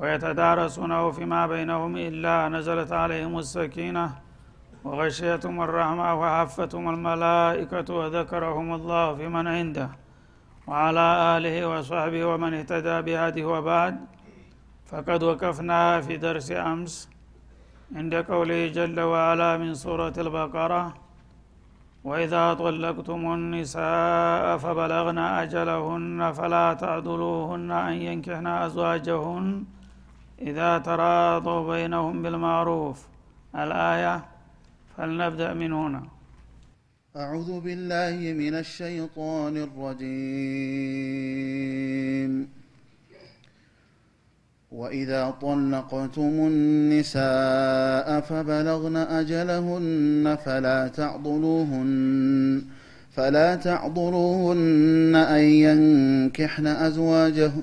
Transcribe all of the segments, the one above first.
ويتدارسونه فيما بينهم إلا نزلت عليهم السكينة وغشيتهم الرحمة وحفتهم الملائكة وذكرهم الله في من عنده وعلى آله وصحبه ومن اهتدى بهذه وبعد. فقد وقفنا في درس أمس عند قوله جل وعلا من سورة البقرة وإذا طلقتم النساء فبلغن أجلهن فلا تعدلوهن أن ينكحن أزواجهن إذا تراضوا بينهم بالمعروف الآية فلنبدأ من هنا. أعوذ بالله من الشيطان الرجيم. وإذا طلقتم النساء فبلغن أجلهن فلا تعضلوهن فلا تعضلوهن أن ينكحن أزواجهن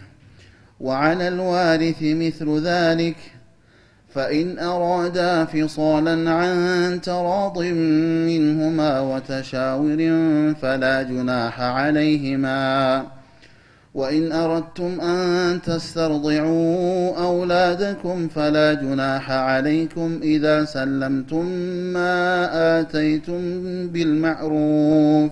وعلى الوارث مثل ذلك فإن أرادا فصالا عن تراض منهما وتشاور فلا جناح عليهما. وإن أردتم أن تسترضعوا أولادكم فلا جناح عليكم إذا سلمتم ما آتيتم بالمعروف.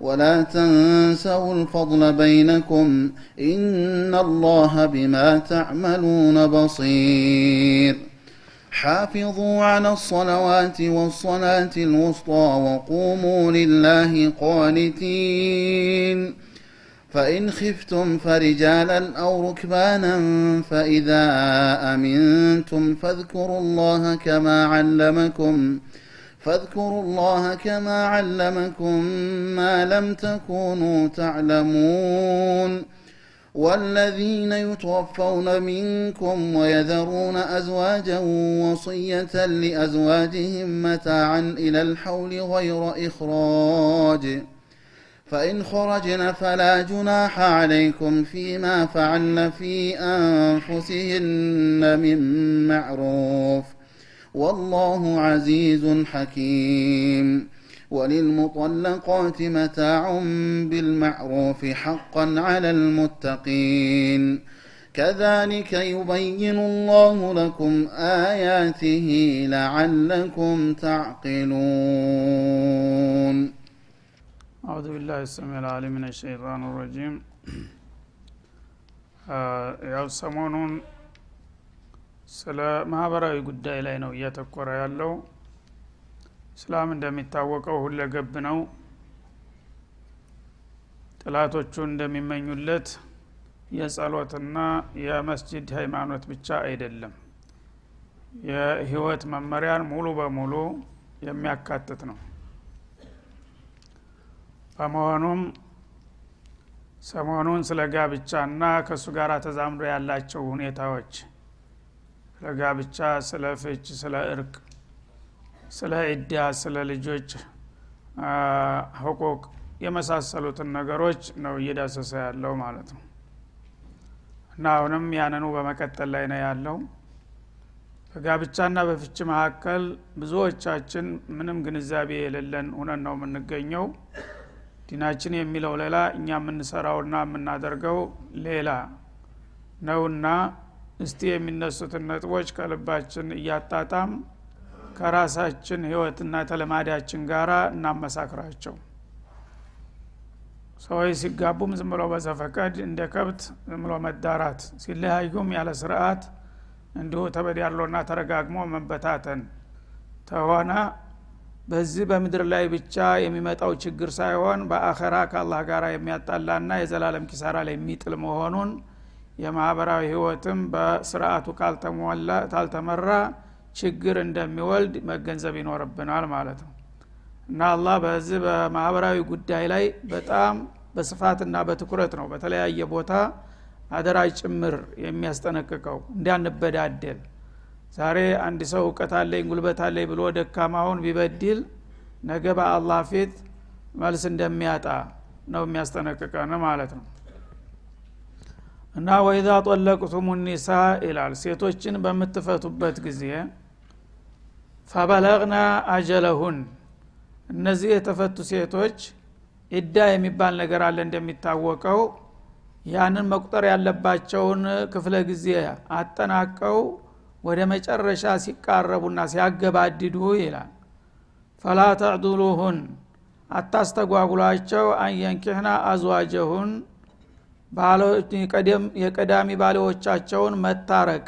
ولا تنسوا الفضل بينكم إن الله بما تعملون بصير. حافظوا على الصلوات والصلاة الوسطى وقوموا لله قانتين. فإن خفتم فرجالا أو ركبانا فإذا أمنتم فاذكروا الله كما علمكم فاذكروا الله كما علمكم ما لم تكونوا تعلمون. والذين يتوفون منكم ويذرون أزواجا وصية لأزواجهم متاعا إلى الحول غير إخراج. فإن خرجن فلا جناح عليكم فيما فعلن في أنفسهن من معروف. والله عزيز حكيم. وللمطلقات متاع بالمعروف حقا على المتقين. كذلك يبين الله لكم آياته لعلكم تعقلون. أعوذ بالله السميع العليم من الشيطان الرجيم. آه يا سمون ስለ ማህበራዊ ጉዳይ ላይ ነው እያተኮረ ያለው። እስላም እንደሚታወቀው ሁለገብ ነው። ጥላቶቹ እንደሚመኙለት የጸሎትና የመስጅድ ሃይማኖት ብቻ አይደለም። የህይወት መመሪያን ሙሉ በሙሉ የሚያካትት ነው። በመሆኑም ሰሞኑን ስለ ጋብቻና ከእሱ ጋር ተዛምዶ ያላቸው ሁኔታዎች ስለ ጋብቻ ስለ ፍች ስለ እርቅ ስለ ኢዳ ስለ ልጆች ህቁቅ የመሳሰሉትን ነገሮች ነው እየዳሰሰ ያለው ማለት ነው። እና አሁንም ያንኑ በመቀጠል ላይ ነው ያለው። በጋብቻና በፍች መካከል ብዙዎቻችን ምንም ግንዛቤ የሌለን ሁነን ነው የምንገኘው። ዲናችን የሚለው ሌላ እኛ የምንሰራውና የምናደርገው ሌላ ነውና እስቲ የሚነሱትን ነጥቦች ከልባችን እያጣጣም ከራሳችን ህይወትና ተለማዳችን ጋራ እናመሳክራቸው። ሰዎች ሲጋቡም ዝም ብሎ በዘፈቀድ እንደ ከብት ዝም ብሎ መዳራት ሲለያዩም ያለ ስርአት እንዲሁ ተበዳሎና ተረጋግሞ መበታተን። ተሆነ በዚህ በምድር ላይ ብቻ የሚመጣው ችግር ሳይሆን በአኸራ ከአላህ ጋር የሚያጣላና የዘላለም ኪሳራ ላይ የሚጥል መሆኑን የማህበራዊ ህይወትም በስርአቱ ካልተመራ ችግር እንደሚወልድ መገንዘብ ይኖርብናል ማለት ነው። እና አላህ በዚህ በማህበራዊ ጉዳይ ላይ በጣም በስፋትና በትኩረት ነው በተለያየ ቦታ አደራ ጭምር የሚያስጠነቅቀው እንዲያንበዳደል ዛሬ አንድ ሰው እውቀት አለኝ ጉልበት አለኝ ብሎ ደካማውን ቢበድል ነገ በአላህ ፊት መልስ እንደሚያጣ ነው የሚያስጠነቅቀን ማለት ነው እና ወይዛ ጠለቅቱም ኒሳ ይላል። ሴቶችን በምትፈቱበት ጊዜ ፈበለግና አጀለሁን። እነዚህ የተፈቱ ሴቶች ኢዳ የሚባል ነገር አለ እንደሚታወቀው። ያንን መቁጠር ያለባቸውን ክፍለ ጊዜ አጠናቀው ወደ መጨረሻ ሲቃረቡና ሲያገባድዱ ይላል። ፈላ ተዕዱሉሁን አታስተጓጉሏቸው። አንየንኪህና አዝዋጀሁን የቀዳሚ ባሌዎቻቸውን መታረቅ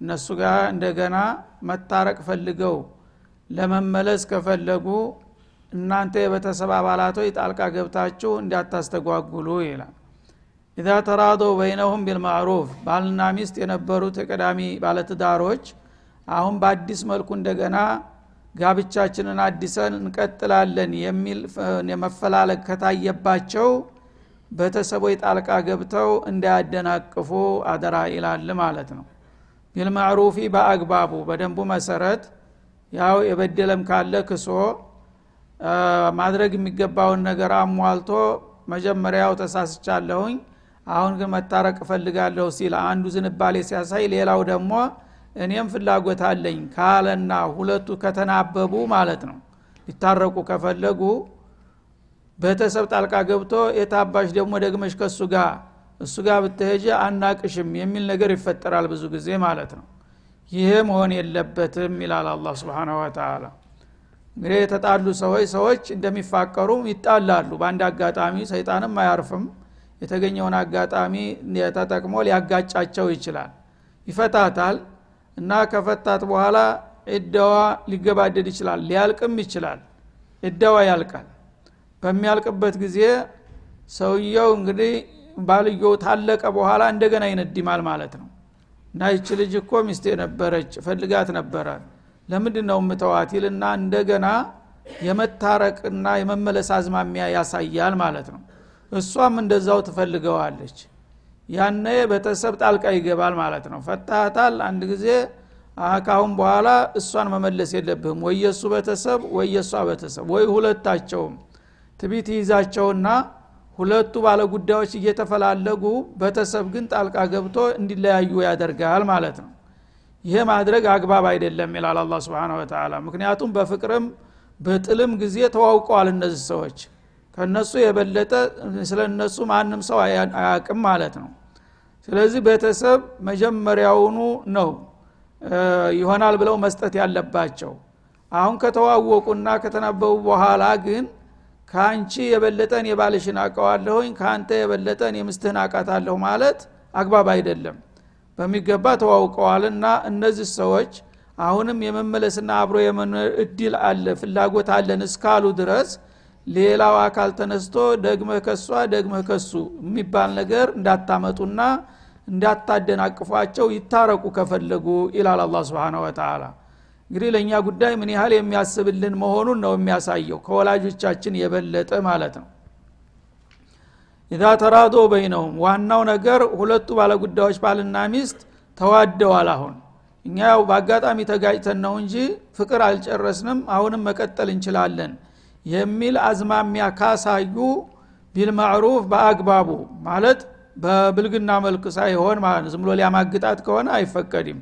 እነሱ ጋር እንደገና መታረቅ ፈልገው ለመመለስ ከፈለጉ እናንተ የቤተሰብ አባላቶች ጣልቃ ገብታችሁ እንዲያታስተጓጉሉ ይላል። ኢዛ ተራደው በይነሁም ቢልማዕሩፍ ባልና ሚስት የነበሩት የቀዳሚ ባለትዳሮች አሁን በአዲስ መልኩ እንደገና ጋብቻችንን አዲሰን እንቀጥላለን የሚል የመፈላለግ ከታየባቸው ቤተሰቦች ጣልቃ ገብተው እንዳያደናቅፉ አደራ ይላል ማለት ነው። ቢልማዕሩፊ በአግባቡ በደንቡ መሰረት ያው የበደለም ካለ ክሶ ማድረግ የሚገባውን ነገር አሟልቶ መጀመሪያው ተሳስቻለሁኝ አሁን ግን መታረቅ እፈልጋለሁ ሲል አንዱ ዝንባሌ ሲያሳይ ሌላው ደግሞ እኔም ፍላጎት አለኝ ካለና ሁለቱ ከተናበቡ ማለት ነው። ሊታረቁ ከፈለጉ ቤተሰብ ጣልቃ ገብቶ የታባሽ ደግሞ ደግመሽ ከሱ ጋር? እሱ ጋር ብትሄጀ አናቅሽም የሚል ነገር ይፈጠራል ብዙ ጊዜ ማለት ነው። ይሄ መሆን የለበትም ይላል አላ ስብን ወተላ እንግዲህ የተጣሉ ሰዎች ሰዎች እንደሚፋቀሩ ይጣላሉ። በአንድ አጋጣሚ ሰይጣንም አያርፍም። የተገኘውን አጋጣሚ ተጠቅሞ ሊያጋጫቸው ይችላል። ይፈታታል እና ከፈታት በኋላ እደዋ ሊገባደድ ይችላል ሊያልቅም ይችላል። እደዋ ያልቃል በሚያልቅበት ጊዜ ሰውየው እንግዲህ ባልየው ታለቀ በኋላ እንደገና ይነድማል ማለት ነው። እና ይች ልጅ እኮ ሚስቴ ነበረች ፈልጋት ነበረ። ለምንድን ነው ምተዋት ይልና እንደገና የመታረቅና የመመለስ አዝማሚያ ያሳያል ማለት ነው። እሷም እንደዛው ትፈልገዋለች። ያነ ቤተሰብ ጣልቃ ይገባል ማለት ነው። ፈታታል አንድ ጊዜ ካሁን በኋላ እሷን መመለስ የለብህም። ወይ የእሱ ቤተሰብ ወይ የእሷ ወይ ሁለታቸውም ትቢት ይዛቸውና ሁለቱ ባለጉዳዮች እየተፈላለጉ ቤተሰብ ግን ጣልቃ ገብቶ እንዲለያዩ ያደርጋል ማለት ነው። ይሄ ማድረግ አግባብ አይደለም ይላል አላ ስብን ወተላ ምክንያቱም በፍቅርም በጥልም ጊዜ ተዋውቀዋል እነዚህ ሰዎች። ከነሱ የበለጠ ስለ እነሱ ማንም ሰው አያቅም ማለት ነው። ስለዚህ ቤተሰብ መጀመሪያውኑ ነው ይሆናል ብለው መስጠት ያለባቸው። አሁን ከተዋወቁና ከተነበቡ በኋላ ግን ከአንቺ የበለጠን የባልሽን አቀዋለሁኝ ከአንተ የበለጠን የምስትህን አቃታለሁ ማለት አግባብ አይደለም። በሚገባ ተዋውቀዋልና እነዚህ ሰዎች አሁንም የመመለስና አብሮ የመኖር እድል አለ ፍላጎት አለን እስካሉ ድረስ ሌላው አካል ተነስቶ ደግመህ ከሷ ደግመህ ከሱ የሚባል ነገር እንዳታመጡና እንዳታደናቅፏቸው ይታረቁ ከፈለጉ ይላል አላ ስብን ወተላ እንግዲህ ለእኛ ጉዳይ ምን ያህል የሚያስብልን መሆኑን ነው የሚያሳየው። ከወላጆቻችን የበለጠ ማለት ነው። ኢዛ ተራዶ በይነውም ዋናው ነገር ሁለቱ ባለጉዳዮች ባልና ሚስት ተዋደዋል አሁን። እኛ ያው በአጋጣሚ ተጋጭተን ነው እንጂ ፍቅር አልጨረስንም አሁንም መቀጠል እንችላለን የሚል አዝማሚያ ካሳዩ ቢልማዕሩፍ በአግባቡ ማለት በብልግና መልክ ሳይሆን ማለት ዝም ብሎ ሊያማግጣት ከሆነ አይፈቀድም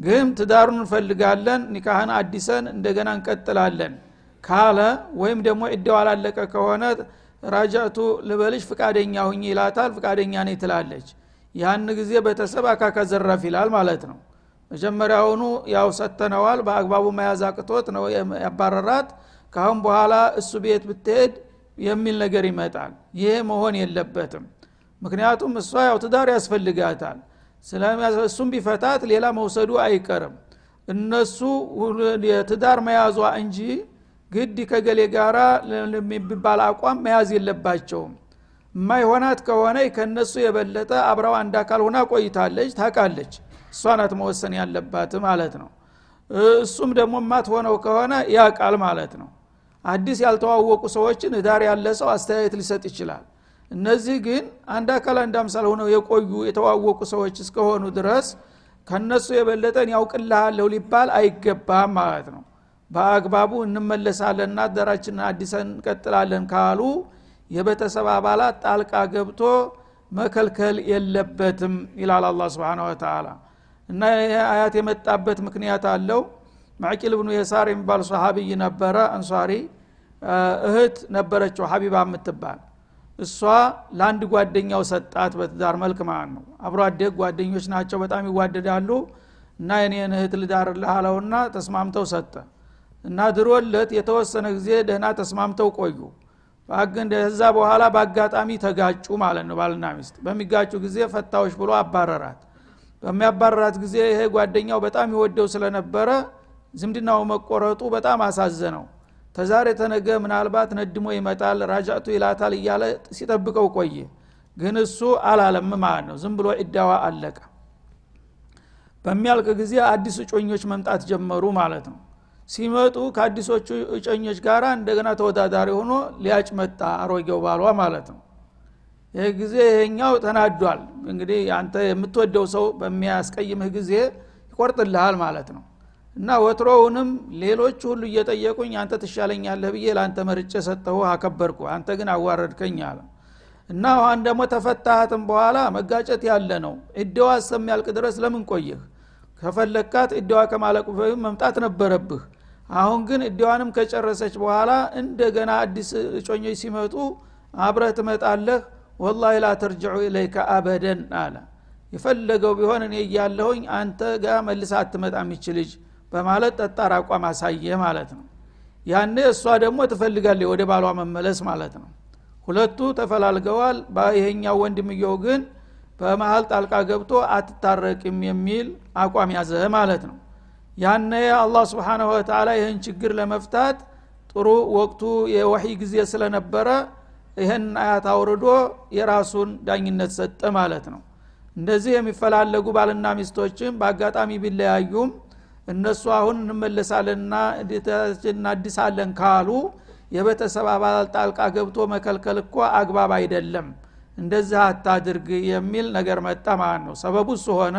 ግን ትዳሩን እንፈልጋለን ኒካህን አዲሰን እንደገና እንቀጥላለን ካለ ወይም ደግሞ እደው አላለቀ ከሆነ ራጃቱ ልበልሽ ፍቃደኛ ሁኝ ይላታል ፍቃደኛ ነኝ ትላለች። ያን ጊዜ ቤተሰብ አካካ ዘራፍ ይላል ማለት ነው። መጀመሪያውኑ ያው ሰተነዋል በአግባቡ መያዝ አቅቶት ነው ያባረራት። ካሁን በኋላ እሱ ቤት ብትሄድ የሚል ነገር ይመጣል። ይሄ መሆን የለበትም። ምክንያቱም እሷ ያው ትዳር ያስፈልጋታል እሱም ቢፈታት ሌላ መውሰዱ አይቀርም። እነሱ የትዳር መያዟ እንጂ ግድ ከገሌ ጋራ የሚባል አቋም መያዝ የለባቸውም። የማይሆናት ከሆነ ከነሱ የበለጠ አብረው አንድ አካል ሆና ቆይታለች ታቃለች እሷ መወሰን ያለባት ማለት ነው። እሱም ደግሞ የማትሆነው ከሆነ ያ ቃል ማለት ነው። አዲስ ያልተዋወቁ ሰዎችን ዳር ያለ ሰው አስተያየት ሊሰጥ ይችላል እነዚህ ግን አንድ አካል አንድ አምሳል ሆነው የቆዩ የተዋወቁ ሰዎች እስከሆኑ ድረስ ከነሱ የበለጠን ያውቅልሃለሁ ሊባል አይገባም ማለት ነው። በአግባቡ እንመለሳለንና አደራችንን አዲሰን እንቀጥላለን ካሉ የቤተሰብ አባላት ጣልቃ ገብቶ መከልከል የለበትም ይላል አላ ስብን ወተላ እና ይህ አያት የመጣበት ምክንያት አለው። ማዕቂል ብኑ የሳር የሚባል ሰሃቢይ ነበረ አንሷሪ እህት ነበረችው ሀቢባ የምትባል እሷ ለአንድ ጓደኛው ሰጣት በትዳር መልክ ማለት ነው። አብሮ አደግ ጓደኞች ናቸው በጣም ይዋደዳሉ። እና የኔን እህት ልዳርልህ አለውና ተስማምተው ሰጠ። እና ድሮለት የተወሰነ ጊዜ ደህና ተስማምተው ቆዩ። ከዛ በኋላ በአጋጣሚ ተጋጩ ማለት ነው ባልና ሚስት። በሚጋጩ ጊዜ ፈታዎች ብሎ አባረራት። በሚያባረራት ጊዜ ይሄ ጓደኛው በጣም ይወደው ስለነበረ ዝምድናው መቆረጡ በጣም አሳዘነው ተዛሬ ተነገ ምናልባት ነድሞ ይመጣል ራጃቱ ይላታል እያለ ሲጠብቀው ቆየ። ግን እሱ አላለም ማለት ነው። ዝም ብሎ ኢዳዋ አለቀ። በሚያልቅ ጊዜ አዲስ እጮኞች መምጣት ጀመሩ ማለት ነው። ሲመጡ ከአዲሶቹ እጮኞች ጋር እንደገና ተወዳዳሪ ሆኖ ሊያጭ መጣ አሮጌው ባሏ ማለት ነው። ይህ ጊዜ ይሄኛው ተናዷል። እንግዲህ አንተ የምትወደው ሰው በሚያስቀይምህ ጊዜ ይቆርጥልሃል ማለት ነው እና ወትሮውንም ሌሎች ሁሉ እየጠየቁኝ አንተ ትሻለኛለህ ብዬ ለአንተ መርጬ ሰጠሁ አከበርኩ። አንተ ግን አዋረድከኝ አለ። እና አሁን ደግሞ ተፈታሃትም በኋላ መጋጨት ያለ ነው። እደዋ እስከሚያልቅ ድረስ ለምን ቆየህ? ከፈለካት እደዋ ከማለቁ በፊት መምጣት ነበረብህ። አሁን ግን እደዋንም ከጨረሰች በኋላ እንደገና አዲስ እጮኞች ሲመጡ አብረህ ትመጣለህ። ወላሂ ላ ተርጅዑ ኢለይከ አበደን አለ። የፈለገው ቢሆን እኔ እያለሁኝ አንተ ጋር መልስ አትመጣ የሚችል ልጅ በማለት ጠጣር አቋም አሳየ ማለት ነው። ያኔ እሷ ደግሞ ትፈልጋለች ወደ ባሏ መመለስ ማለት ነው። ሁለቱ ተፈላልገዋል። ይሄኛው ወንድምየው ግን በመሀል ጣልቃ ገብቶ አትታረቅም የሚል አቋም ያዘ ማለት ነው። ያነ አላህ ስብሓናሁ ወተላ ይህን ችግር ለመፍታት ጥሩ ወቅቱ የወሒ ጊዜ ስለነበረ ይህን አያት አውርዶ የራሱን ዳኝነት ሰጠ ማለት ነው። እንደዚህ የሚፈላለጉ ባልና ሚስቶችም በአጋጣሚ ቢለያዩም እነሱ አሁን እንመለሳለንና እናድሳለን ካሉ የቤተሰብ አባል ጣልቃ ገብቶ መከልከል እኮ አግባብ አይደለም። እንደዚህ አታድርግ የሚል ነገር መጣ ማለት ነው። ሰበቡ ሆነ።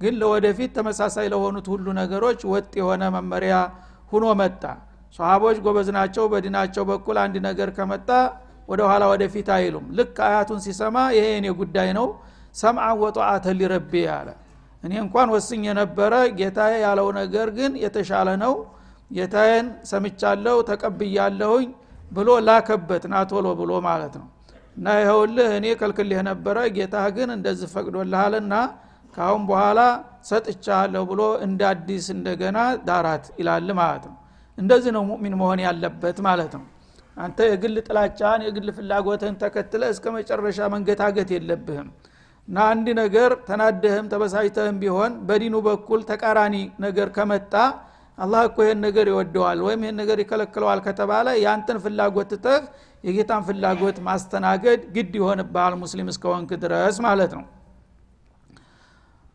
ግን ለወደፊት ተመሳሳይ ለሆኑት ሁሉ ነገሮች ወጥ የሆነ መመሪያ ሁኖ መጣ። ሰሃቦች ጎበዝ ናቸው በዲናቸው በኩል አንድ ነገር ከመጣ ወደ ኋላ ወደፊት አይሉም። ልክ አያቱን ሲሰማ ይሄ የኔ ጉዳይ ነው ሰምዓ ወጠአተ ሊረቢ አለ እኔ እንኳን ወስኝ የነበረ ጌታዬ ያለው ነገር ግን የተሻለ ነው። ጌታዬን ሰምቻለሁ ተቀብያለሁኝ ብሎ ላከበት ናቶሎ ብሎ ማለት ነው። እና ይኸውልህ እኔ ከልክልህ ነበረ ጌታህ ግን እንደዚህ ፈቅዶልሃልና ካሁን በኋላ ሰጥቻለሁ ብሎ እንደ አዲስ እንደገና ዳራት ይላል ማለት ነው። እንደዚህ ነው ሙእሚን መሆን ያለበት ማለት ነው። አንተ የግል ጥላቻን የግል ፍላጎትን ተከትለ እስከ መጨረሻ መንገታገት የለብህም እና አንድ ነገር ተናደህም ተበሳጭተህም ቢሆን በዲኑ በኩል ተቃራኒ ነገር ከመጣ አላህ እኮ ይህን ነገር ይወደዋል ወይም ይህን ነገር ይከለክለዋል ከተባለ ያንተን ፍላጎት ትተህ የጌታን ፍላጎት ማስተናገድ ግድ ይሆንብሃል ሙስሊም እስከሆንክ ድረስ ማለት ነው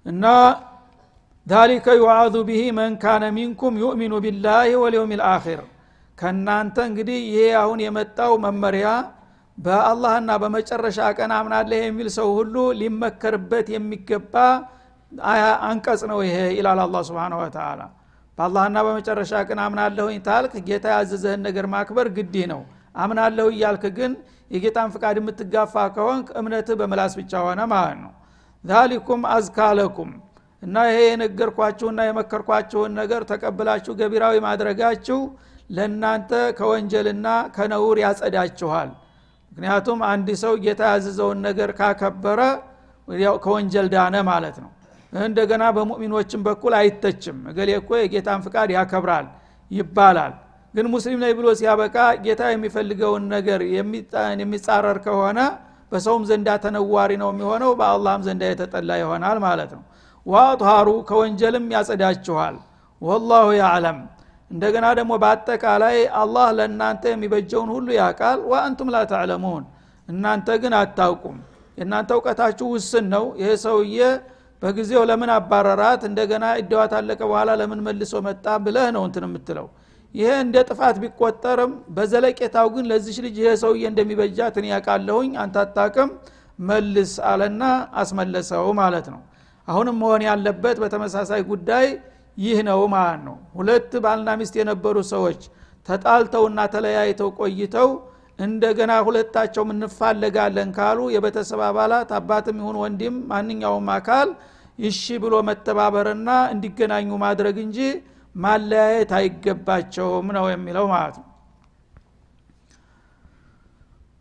እና ذلك يوعظ به من كان منكم يؤمن بالله واليوم الآخر ከእናንተ እንግዲህ ይሄ አሁን የመጣው መመሪያ በአላህና በመጨረሻ ቀን አምናለህ የሚል ሰው ሁሉ ሊመከርበት የሚገባ አንቀጽ ነው ይሄ ይላል አላ ስብን ወተላ በአላህና በመጨረሻ ቀን አምናለሁኝ ታልክ ጌታ ያዘዘህን ነገር ማክበር ግዲህ ነው። አምናለሁ እያልክ ግን የጌታን ፍቃድ የምትጋፋ ከሆንክ እምነትህ በምላስ ብቻ ሆነ ማለት ነው። ዛሊኩም አዝካለኩም እና ይሄ የነገርኳችሁና የመከርኳችሁን ነገር ተቀብላችሁ ገቢራዊ ማድረጋችሁ ለእናንተ ከወንጀልና ከነውር ያጸዳችኋል ምክንያቱም አንድ ሰው ጌታ ያዘዘውን ነገር ካከበረ ከወንጀል ዳነ ማለት ነው። እንደገና በሙእሚኖችም በኩል አይተችም። እገሌ እኮ የጌታን ፍቃድ ያከብራል ይባላል። ግን ሙስሊም ነኝ ብሎ ሲያበቃ ጌታ የሚፈልገውን ነገር የሚጻረር ከሆነ በሰውም ዘንዳ ተነዋሪ ነው የሚሆነው በአላህም ዘንዳ የተጠላ ይሆናል ማለት ነው። ዋጥሃሩ ከወንጀልም ያጸዳችኋል። ወላሁ ያዕለም እንደገና ደግሞ በአጠቃላይ አላህ ለእናንተ የሚበጀውን ሁሉ ያውቃል። ወአንቱም ላ ተዕለሙን እናንተ ግን አታውቁም። የእናንተ እውቀታችሁ ውስን ነው። ይሄ ሰውዬ በጊዜው ለምን አባረራት? እንደገና እደዋ ታለቀ በኋላ ለምን መልሶ መጣ ብለህ ነው እንትን የምትለው። ይሄ እንደ ጥፋት ቢቆጠርም በዘለቄታው ግን ለዚች ልጅ ይሄ ሰውዬ እንደሚበጃት እኔ ያውቃለሁኝ አንተ መልስ አለና አስመለሰው ማለት ነው። አሁንም መሆን ያለበት በተመሳሳይ ጉዳይ ይህ ነው ማለት ነው። ሁለት ባልና ሚስት የነበሩ ሰዎች ተጣልተውና ተለያይተው ቆይተው እንደገና ሁለታቸው እንፋለጋለን ካሉ የቤተሰብ አባላት አባትም ይሁን ወንድም ማንኛውም አካል ይሺ ብሎ መተባበርና እንዲገናኙ ማድረግ እንጂ ማለያየት አይገባቸውም ነው የሚለው ማለት ነው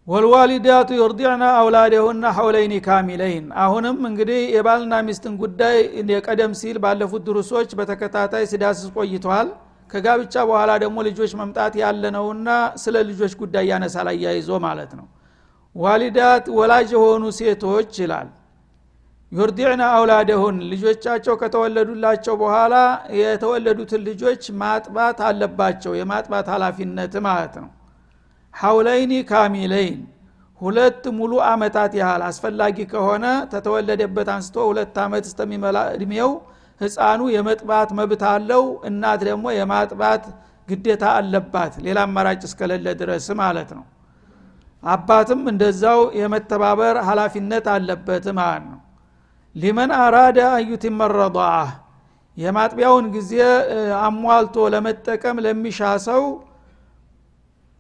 ወልዋሊዳቱ ዩርዲዕና አውላደሁና ሐውለይኒ ካሚለይን። አሁንም እንግዲህ የባልና ሚስትን ጉዳይ የቀደም ሲል ባለፉት ድሩሶች በተከታታይ ሲዳስስ ቆይተዋል ከጋብቻ በኋላ ደግሞ ልጆች መምጣት ያለ ነውና ስለ ልጆች ጉዳይ ያነሳል አያይዞ ማለት ነው። ዋሊዳት ወላጅ የሆኑ ሴቶች ይላል። ዩርዲዕና አውላደሁን ልጆቻቸው ከተወለዱላቸው በኋላ የተወለዱትን ልጆች ማጥባት አለባቸው የማጥባት ሀላፊነት ማለት ነው ሐውለይኒ ካሚለይን ሁለት ሙሉ አመታት ያህል አስፈላጊ ከሆነ ተተወለደበት አንስቶ ሁለት አመት እስተሚመላ እድሜው ህፃኑ የመጥባት መብት አለው እናት ደግሞ የማጥባት ግዴታ አለባት። ሌላ አማራጭ እስከሌለ ድረስ ማለት ነው። አባትም እንደዛው የመተባበር ሀላፊነት አለበት ማለት ነው። ሊመን አራደ አዩቲመ የማጥቢያውን ጊዜ አሟልቶ ለመጠቀም ለሚሻ ሰው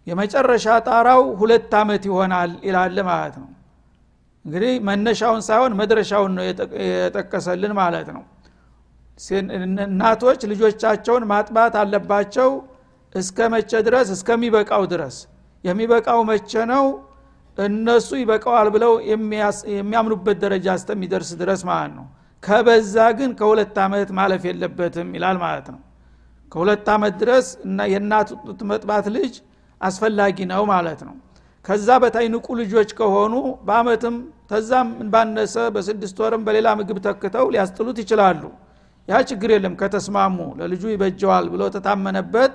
የመጨረሻ ጣራው ሁለት አመት ይሆናል ይላል ማለት ነው። እንግዲህ መነሻውን ሳይሆን መድረሻውን ነው የጠቀሰልን ማለት ነው። እናቶች ልጆቻቸውን ማጥባት አለባቸው እስከ መቼ ድረስ? እስከሚበቃው ድረስ። የሚበቃው መቼ ነው? እነሱ ይበቀዋል ብለው የሚያምኑበት ደረጃ እስከሚደርስ ድረስ ማለት ነው። ከበዛ ግን ከሁለት ዓመት ማለፍ የለበትም ይላል ማለት ነው። ከሁለት ዓመት ድረስ እና የእናት መጥባት ልጅ አስፈላጊ ነው ማለት ነው። ከዛ በታይ ንቁ ልጆች ከሆኑ በአመትም ተዛም ባነሰ በስድስት ወርም በሌላ ምግብ ተክተው ሊያስጥሉት ይችላሉ። ያ ችግር የለም ከተስማሙ ለልጁ ይበጀዋል ብሎ ተታመነበት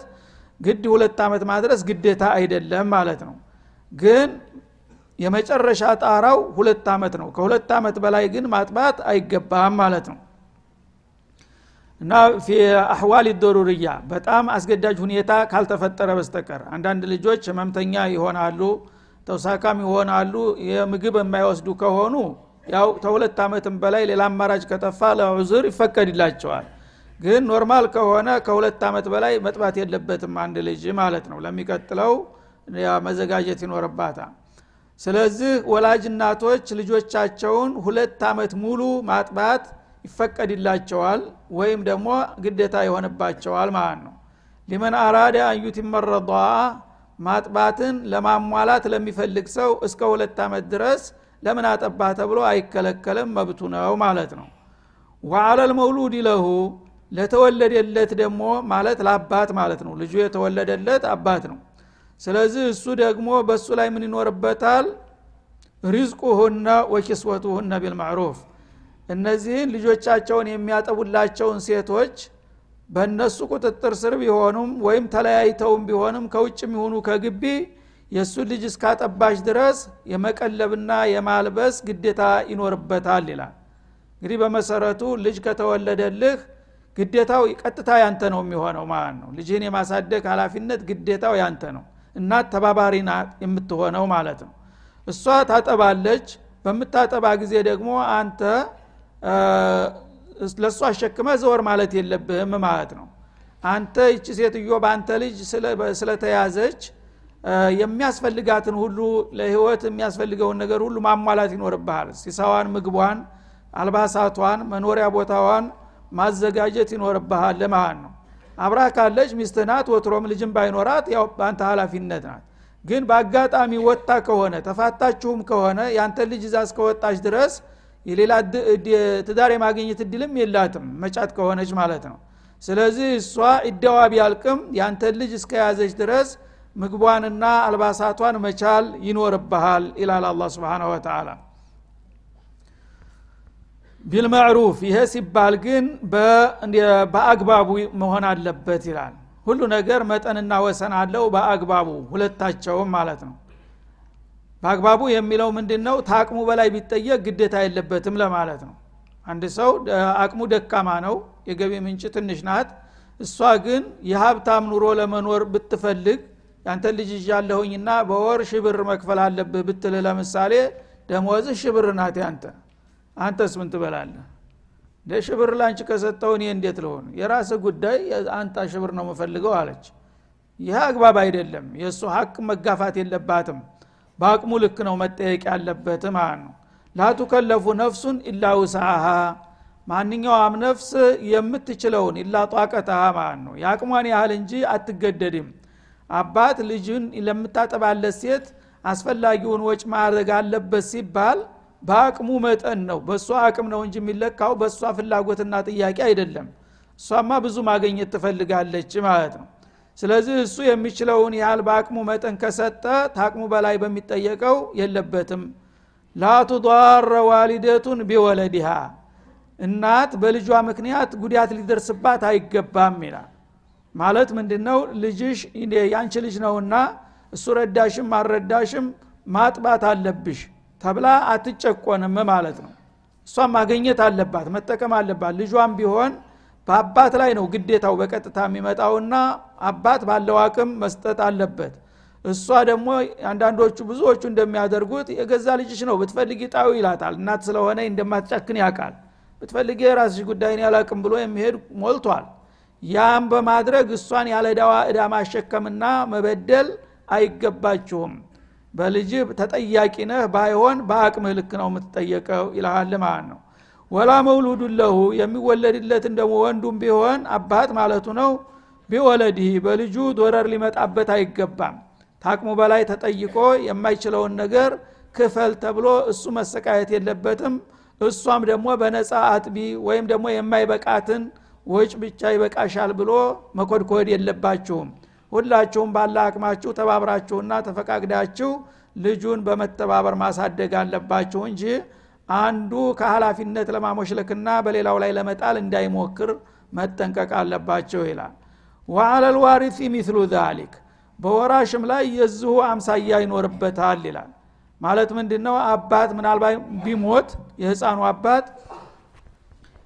ግድ ሁለት ዓመት ማድረስ ግዴታ አይደለም ማለት ነው። ግን የመጨረሻ ጣራው ሁለት ዓመት ነው። ከሁለት ዓመት በላይ ግን ማጥባት አይገባም ማለት ነው እና أحوال ضرورية በጣም አስገዳጅ ሁኔታ ካልተፈጠረ በስተቀር አንዳንድ ልጆች ህመምተኛ ይሆናሉ ተውሳካም ይሆናሉ የምግብ የማይወስዱ ከሆኑ ያው ተሁለት ዓመትም በላይ ሌላ አማራጭ ከጠፋ ለ عذر ይፈቀድላቸዋል። ግን normal ከሆነ ከሁለት ዓመት በላይ መጥባት የለበትም አንድ ልጅ ማለት ነው። ለሚቀጥለው መዘጋጀት ይኖርባታል። ስለዚህ ወላጅ እናቶች ልጆቻቸውን ሁለት ዓመት ሙሉ ማጥባት ይፈቀድላቸዋል ወይም ደግሞ ግዴታ ይሆንባቸዋል ማለት ነው። ሊመን አንዩት ይመረዷ ማጥባትን ለማሟላት ለሚፈልግ ሰው እስከ ሁለት ዓመት ድረስ ለምን አጠባ ተብሎ አይከለከልም? መብቱ ነው ማለት ነው። ወአለል መውሉድ ለሁ ለተወለደለት ደግሞ ማለት ለአባት ማለት ነው። ልጁ የተወለደለት አባት ነው። ስለዚህ እሱ ደግሞ በእሱ ላይ ምን ይኖርበታል? ሪዝቁሁነ ወኪስወቱሁነ ቢልማዕሩፍ እነዚህን ልጆቻቸውን የሚያጠቡላቸውን ሴቶች በእነሱ ቁጥጥር ስር ቢሆኑም ወይም ተለያይተውም ቢሆንም ከውጭ የሚሆኑ ከግቢ የእሱን ልጅ እስካጠባሽ ድረስ የመቀለብና የማልበስ ግዴታ ይኖርበታል ይላል። እንግዲህ በመሰረቱ ልጅ ከተወለደልህ ግዴታው ቀጥታ ያንተ ነው የሚሆነው ማለት ነው። ልጅህን የማሳደግ ሀላፊነት ግዴታው ያንተ ነው። እናት ተባባሪ ናት የምትሆነው ማለት ነው። እሷ ታጠባለች በምታጠባ ጊዜ ደግሞ አንተ ለእሷ አሸክመ ዘወር ማለት የለብህም ማለት ነው። አንተ ይቺ ሴትዮ በአንተ ልጅ ስለተያዘች የሚያስፈልጋትን ሁሉ ለህይወት የሚያስፈልገውን ነገር ሁሉ ማሟላት ይኖርብሃል። ሲሳዋን ምግቧን አልባሳቷን መኖሪያ ቦታዋን ማዘጋጀት ይኖርብሃል ማለት ነው። አብራ ካለች ሚስትናት ወትሮም ልጅም ባይኖራት ያው በአንተ ሀላፊነት ናት። ግን በአጋጣሚ ወጣ ከሆነ ተፋታችሁም ከሆነ ያንተ ልጅ እዛ እስከወጣች ድረስ የሌላ ትዳር የማግኘት እድልም የላትም። መጫት ከሆነች ማለት ነው። ስለዚህ እሷ እደዋ ቢያልቅም ያንተን ልጅ እስከያዘች ድረስ ምግቧንና አልባሳቷን መቻል ይኖርብሃል ይላል አላ ስብን ወተላ ቢልማዕሩፍ ይሄ ሲባል ግን በአግባቡ መሆን አለበት ይላል። ሁሉ ነገር መጠንና ወሰን አለው በአግባቡ ሁለታቸውም ማለት ነው በአግባቡ የሚለው ምንድን ነው ታቅሙ በላይ ቢጠየቅ ግዴታ የለበትም ለማለት ነው። አንድ ሰው አቅሙ ደካማ ነው የገቢ ምንጭ ትንሽ ናት እሷ ግን የሀብታም ኑሮ ለመኖር ብትፈልግ ያንተ ልጅ ይዣለሁኝና በወር ሽብር መክፈል አለብህ ብትል ለምሳሌ ደሞዝህ ሽብር ናት ያንተ። አንተስ ምን ትበላለህ? እንደ ሽብር ላንቺ ከሰጠው እኔ እንዴት ልሆን? የራስ ጉዳይ አንተ ሽብር ነው የምፈልገው አለች። ይህ አግባብ አይደለም። የእሱ ሀቅ መጋፋት የለባትም በአቅሙ ልክ ነው መጠየቅ ያለበት ማለት ነው። ላቱከለፉ ነፍሱን ኢላ ውስአሃ ማንኛውም ነፍስ የምትችለውን ኢላ ጧቀተሃ ማለት ነው። የአቅሟን ያህል እንጂ አትገደድም። አባት ልጅን ለምታጠባለት ሴት አስፈላጊውን ወጭ ማድረግ አለበት ሲባል በአቅሙ መጠን ነው። በእሷ አቅም ነው እንጂ የሚለካው በእሷ ፍላጎትና ጥያቄ አይደለም። እሷማ ብዙ ማገኘት ትፈልጋለች ማለት ነው ስለዚህ እሱ የሚችለውን ያህል በአቅሙ መጠን ከሰጠ ታቅሙ በላይ በሚጠየቀው የለበትም። ላቱዳረ ዋሊደቱን ቢወለዲሃ እናት በልጇ ምክንያት ጉዳት ሊደርስባት አይገባም ይላል። ማለት ምንድነው? ልጅሽ ያንቺ ልጅ ነውና እሱ ረዳሽም አልረዳሽም ማጥባት አለብሽ ተብላ አትጨቆንም ማለት ነው። እሷም ማገኘት አለባት መጠቀም አለባት። ልጇም ቢሆን በአባት ላይ ነው ግዴታው በቀጥታ የሚመጣውና አባት ባለው አቅም መስጠት አለበት። እሷ ደግሞ አንዳንዶቹ ብዙዎቹ እንደሚያደርጉት የገዛ ልጅሽ ነው ብትፈልጊ ጣዊ ይላታል። እናት ስለሆነ እንደማትጨክን ያውቃል። ብትፈልጊ የራስሽ ጉዳይን ያላቅም ብሎ የሚሄድ ሞልቷል። ያም በማድረግ እሷን ያለ ዳዋ እዳ ማሸከምና መበደል አይገባችሁም። በልጅ ተጠያቂ ነህ ባይሆን በአቅምህ ልክ ነው የምትጠየቀው ይልሃል ማለት ነው ወላ መውሉዱ ለሁ የሚወለድለትን ደግሞ ወንዱም ቢሆን አባት ማለቱ ነው። ቢወለድህ በልጁ ዶረር ሊመጣበት አይገባም። ታቅሙ በላይ ተጠይቆ የማይችለውን ነገር ክፈል ተብሎ እሱ መሰቃየት የለበትም። እሷም ደግሞ በነፃ አጥቢ ወይም ደግሞ የማይበቃትን ወጭ ብቻ ይበቃሻል ብሎ መኮድኮድ የለባችሁም። ሁላችሁም ባለ አቅማችሁ ተባብራችሁና ተፈቃግዳችሁ ልጁን በመተባበር ማሳደግ አለባችሁ እንጂ አንዱ ከኃላፊነት ለማሞሽለክና በሌላው ላይ ለመጣል እንዳይሞክር መጠንቀቅ አለባቸው ይላል። ወአለል ዋሪሲ ሚስሉ ዛሊክ በወራሽም ላይ የዚሁ አምሳያ ይኖርበታል ይላል። ማለት ምንድነው? አባት ምናልባት ቢሞት የህፃኑ አባት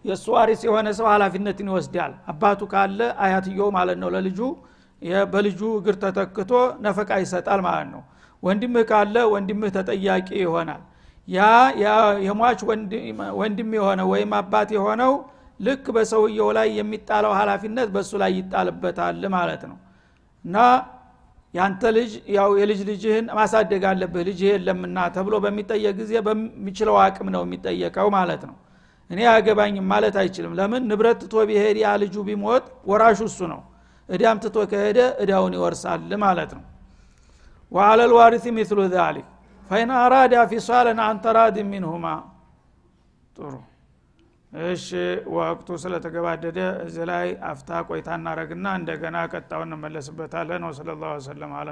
የእሱ ዋሪስ የሆነ ሰው ኃላፊነትን ይወስዳል። አባቱ ካለ አያትየው ማለት ነው። ለልጁ በልጁ እግር ተተክቶ ነፈቃ ይሰጣል ማለት ነው። ወንድምህ ካለ ወንድምህ ተጠያቂ ይሆናል ያ የሟች ወንድም የሆነ ወይም አባት የሆነው ልክ በሰውየው ላይ የሚጣለው ኃላፊነት በእሱ ላይ ይጣልበታል ማለት ነው። እና ያንተ ልጅ ያው የልጅ ልጅህን ማሳደግ አለብህ ልጅ የለምና ተብሎ በሚጠየቅ ጊዜ በሚችለው አቅም ነው የሚጠየቀው ማለት ነው። እኔ አገባኝም ማለት አይችልም። ለምን? ንብረት ትቶ ቢሄድ ያ ልጁ ቢሞት ወራሹ እሱ ነው። እዳም ትቶ ከሄደ እዳውን ይወርሳል ማለት ነው። ወአለ ልዋሪሲ ሚስሉ ዛሊክ ፈይን አራዳ ፊሷለን አንተራድ ሚንሁማ። ጥሩ። እሺ ወቅቱ ስለተገባደደ እዚ ላይ አፍታ ቆይታ እናረግና እንደገና ቀጣውን እንመለስበታለን። ወሰለ ላሁ ወሰለም አለ